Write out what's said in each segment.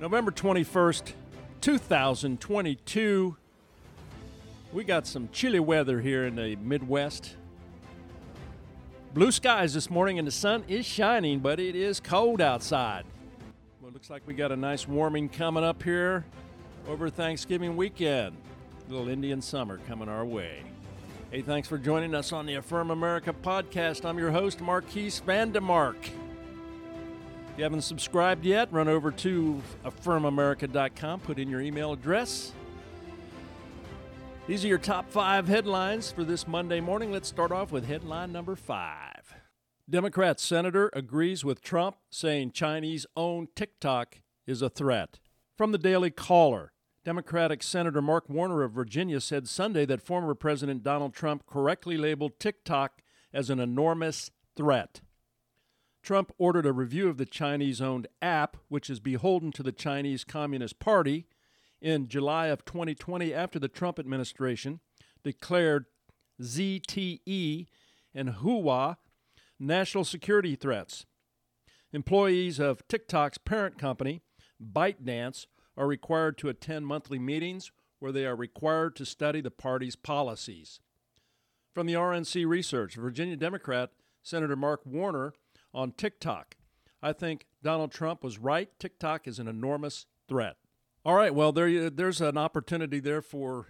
November 21st, 2022. We got some chilly weather here in the Midwest. Blue skies this morning and the sun is shining, but it is cold outside. Well, looks like we got a nice warming coming up here over Thanksgiving weekend. Little Indian summer coming our way. Hey, thanks for joining us on the Affirm America podcast. I'm your host, Marquis Vandemark. If you haven't subscribed yet, run over to affirmamerica.com, put in your email address. These are your top five headlines for this Monday morning. Let's start off with headline number five. Democrat senator agrees with Trump, saying Chinese owned TikTok is a threat. From the Daily Caller, Democratic Senator Mark Warner of Virginia said Sunday that former President Donald Trump correctly labeled TikTok as an enormous threat. Trump ordered a review of the Chinese owned app, which is beholden to the Chinese Communist Party, in July of 2020 after the Trump administration declared ZTE and Huawei national security threats. Employees of TikTok's parent company, ByteDance, are required to attend monthly meetings where they are required to study the party's policies. From the RNC Research, Virginia Democrat Senator Mark Warner on TikTok. I think Donald Trump was right. TikTok is an enormous threat. All right, well, there, there's an opportunity there for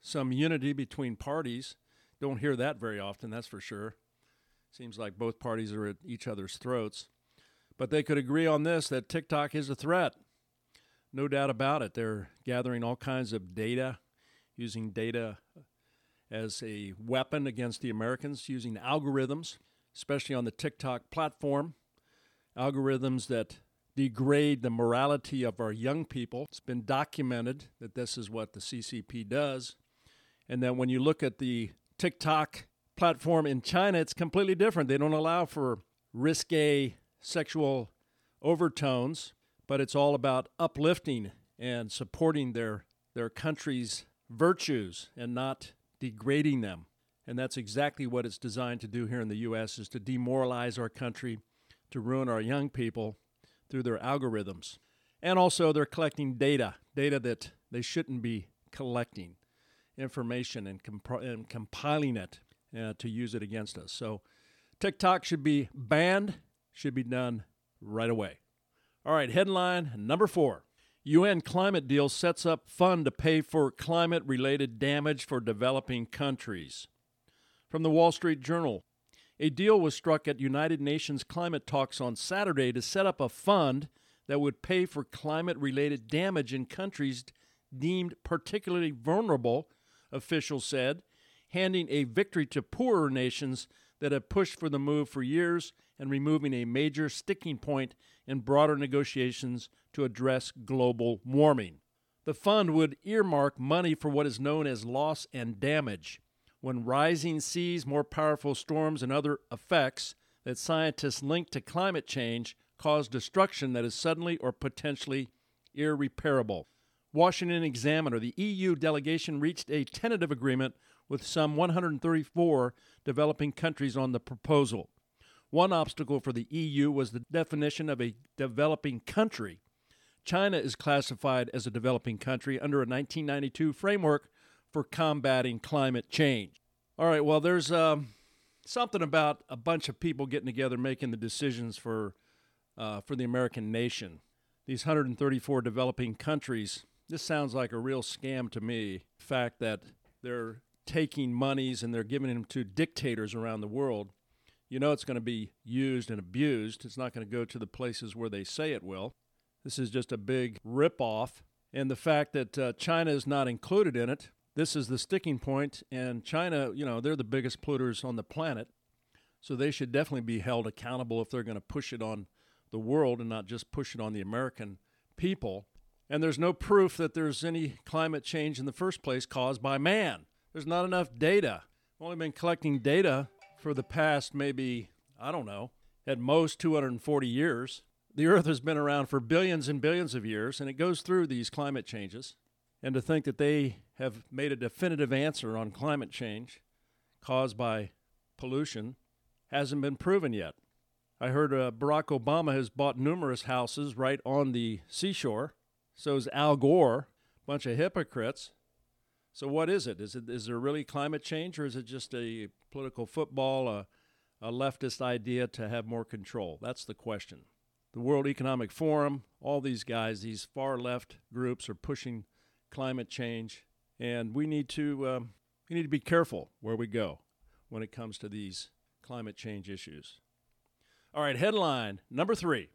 some unity between parties. Don't hear that very often, that's for sure. Seems like both parties are at each other's throats. But they could agree on this that TikTok is a threat. No doubt about it. They're gathering all kinds of data, using data as a weapon against the Americans, using algorithms, especially on the TikTok platform, algorithms that degrade the morality of our young people. It's been documented that this is what the CCP does. And then when you look at the TikTok platform in China, it's completely different. They don't allow for risque sexual overtones but it's all about uplifting and supporting their their country's virtues and not degrading them. And that's exactly what it's designed to do here in the US is to demoralize our country, to ruin our young people through their algorithms. And also they're collecting data, data that they shouldn't be collecting, information and, comp- and compiling it uh, to use it against us. So TikTok should be banned, should be done right away. All right, headline number four UN climate deal sets up fund to pay for climate related damage for developing countries. From the Wall Street Journal, a deal was struck at United Nations climate talks on Saturday to set up a fund that would pay for climate related damage in countries deemed particularly vulnerable, officials said, handing a victory to poorer nations that have pushed for the move for years and removing a major sticking point in broader negotiations to address global warming. The fund would earmark money for what is known as loss and damage, when rising seas, more powerful storms, and other effects that scientists link to climate change cause destruction that is suddenly or potentially irreparable. Washington Examiner, the EU delegation reached a tentative agreement with some 134 developing countries on the proposal. One obstacle for the EU was the definition of a developing country. China is classified as a developing country under a 1992 framework for combating climate change. All right, well, there's um, something about a bunch of people getting together making the decisions for, uh, for the American nation. These 134 developing countries, this sounds like a real scam to me. The fact that they're taking monies and they're giving them to dictators around the world you know it's going to be used and abused. It's not going to go to the places where they say it will. This is just a big ripoff. And the fact that uh, China is not included in it, this is the sticking. And China, you know, they're the biggest polluters on the planet. So they should definitely be held accountable if they're going to push it on the world and not just push it on the American people. And there's no proof that there's any climate change in the first place caused by man. There's not enough data. We've only been collecting data for the past maybe, I don't know, at most 240 years. The Earth has been around for billions and billions of years, and it goes through these climate changes. And to think that they have made a definitive answer on climate change caused by pollution hasn't been proven yet. I heard uh, Barack Obama has bought numerous houses right on the seashore. So is Al Gore, bunch of hypocrites. So what is it? Is it is there really climate change, or is it just a political football, a, a leftist idea to have more control? That's the question. The World Economic Forum, all these guys, these far left groups are pushing climate change, and we need to um, we need to be careful where we go when it comes to these climate change issues. All right, headline number three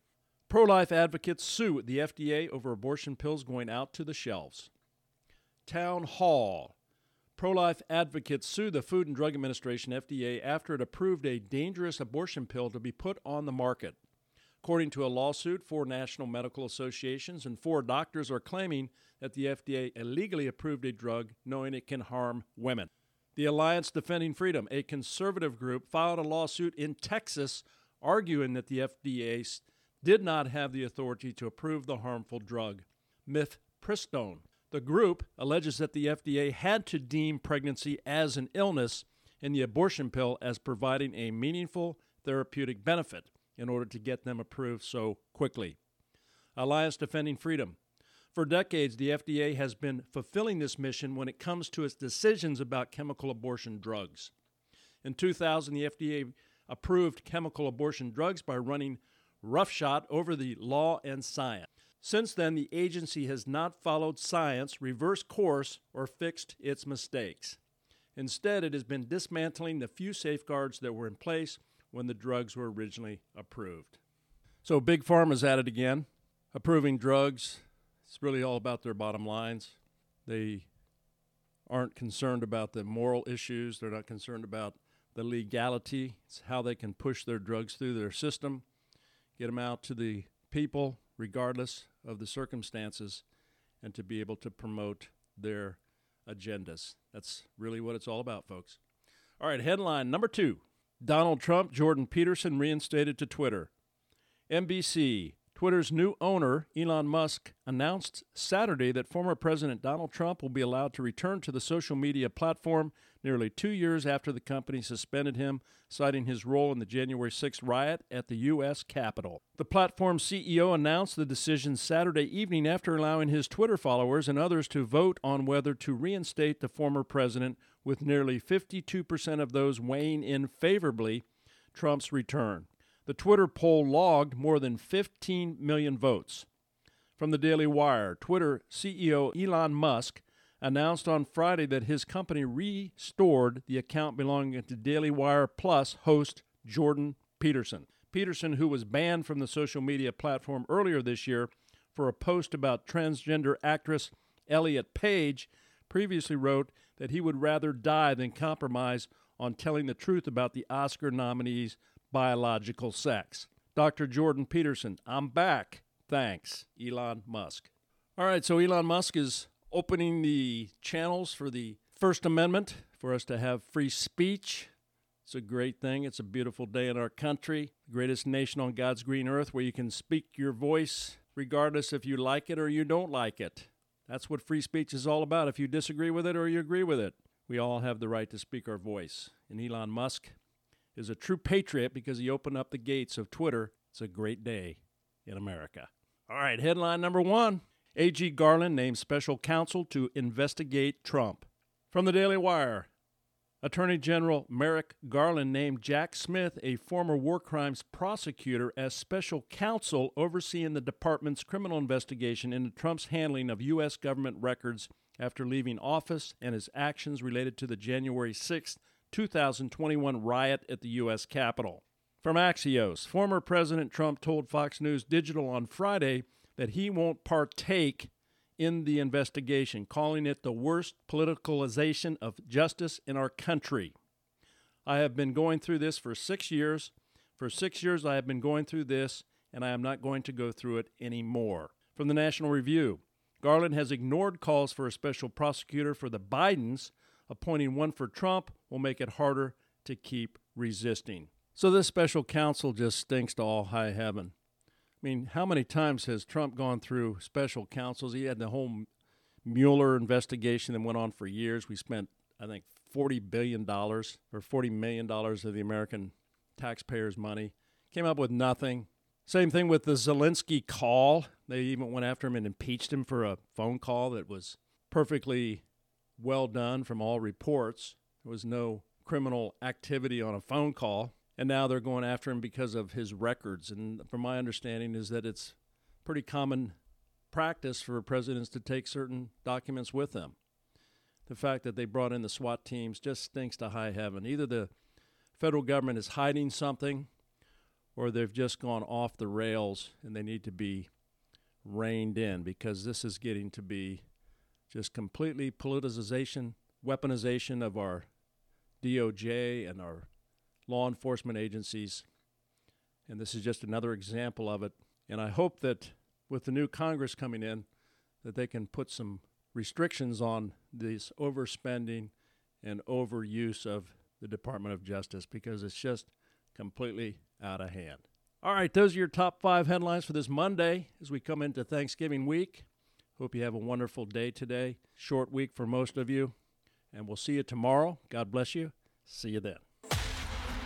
Pro life advocates sue the FDA over abortion pills going out to the shelves. Town Hall. Pro life advocates sue the Food and Drug Administration, FDA, after it approved a dangerous abortion pill to be put on the market. According to a lawsuit, four national medical associations and four doctors are claiming that the FDA illegally approved a drug knowing it can harm women. The Alliance Defending Freedom, a conservative group, filed a lawsuit in Texas arguing that the FDA did not have the authority to approve the harmful drug mifepristone. The group alleges that the FDA had to deem pregnancy as an illness and the abortion pill as providing a meaningful therapeutic benefit in order to get them approved so quickly. Alliance Defending Freedom for decades, the FDA has been fulfilling this mission when it comes to its decisions about chemical abortion drugs. In 2000, the FDA approved chemical abortion drugs by running roughshod over the law and science. Since then, the agency has not followed science, reversed course, or fixed its mistakes. Instead, it has been dismantling the few safeguards that were in place when the drugs were originally approved. So, Big Pharma's at it again, approving drugs it's really all about their bottom lines. They aren't concerned about the moral issues, they're not concerned about the legality. It's how they can push their drugs through their system, get them out to the people, regardless of the circumstances, and to be able to promote their agendas. That's really what it's all about, folks. All right, headline number two Donald Trump, Jordan Peterson reinstated to Twitter. NBC, Twitter's new owner, Elon Musk, announced Saturday that former President Donald Trump will be allowed to return to the social media platform nearly two years after the company suspended him, citing his role in the January 6 riot at the U.S. Capitol. The platform's CEO announced the decision Saturday evening after allowing his Twitter followers and others to vote on whether to reinstate the former president, with nearly 52% of those weighing in favorably Trump's return. The Twitter poll logged more than 15 million votes. From the Daily Wire, Twitter CEO Elon Musk announced on Friday that his company restored the account belonging to Daily Wire Plus host Jordan Peterson. Peterson, who was banned from the social media platform earlier this year for a post about transgender actress Elliot Page, previously wrote that he would rather die than compromise on telling the truth about the Oscar nominees biological sex. Dr. Jordan Peterson, I'm back. Thanks, Elon Musk. All right, so Elon Musk is opening the channels for the First Amendment for us to have free speech. It's a great thing. It's a beautiful day in our country, the greatest nation on God's green earth, where you can speak your voice regardless if you like it or you don't like it. That's what free speech is all about. If you disagree with it or you agree with it, we all have the right to speak our voice. And Elon Musk is a true patriot because he opened up the gates of Twitter. It's a great day in America. All right, headline number one A.G. Garland named special counsel to investigate Trump. From the Daily Wire, Attorney General Merrick Garland named Jack Smith, a former war crimes prosecutor, as special counsel overseeing the department's criminal investigation into Trump's handling of U.S. government records after leaving office and his actions related to the January 6th 2021 riot at the U.S. Capitol. From Axios, former President Trump told Fox News Digital on Friday that he won't partake in the investigation, calling it the worst politicalization of justice in our country. I have been going through this for six years. For six years, I have been going through this, and I am not going to go through it anymore. From the National Review, Garland has ignored calls for a special prosecutor for the Bidens. Appointing one for Trump will make it harder to keep resisting. So this special counsel just stinks to all high heaven. I mean, how many times has Trump gone through special counsels? He had the whole Mueller investigation that went on for years. We spent, I think, $40 billion or $40 million of the American taxpayers' money. Came up with nothing. Same thing with the Zelensky call. They even went after him and impeached him for a phone call that was perfectly well done from all reports. There was no criminal activity on a phone call and now they're going after him because of his records. And from my understanding, is that it's pretty common practice for presidents to take certain documents with them. The fact that they brought in the SWAT teams just stinks to high heaven. Either the federal government is hiding something, or they've just gone off the rails and they need to be reined in because this is getting to be just completely politicization, weaponization of our DOJ and our law enforcement agencies. And this is just another example of it. And I hope that with the new Congress coming in, that they can put some restrictions on this overspending and overuse of the Department of Justice because it's just completely out of hand. All right, those are your top five headlines for this Monday as we come into Thanksgiving week. Hope you have a wonderful day today. Short week for most of you. And we'll see you tomorrow. God bless you. See you then.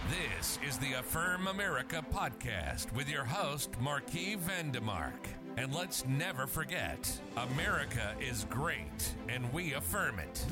This is the Affirm America podcast with your host, Marquis Vandemark. And let's never forget America is great, and we affirm it.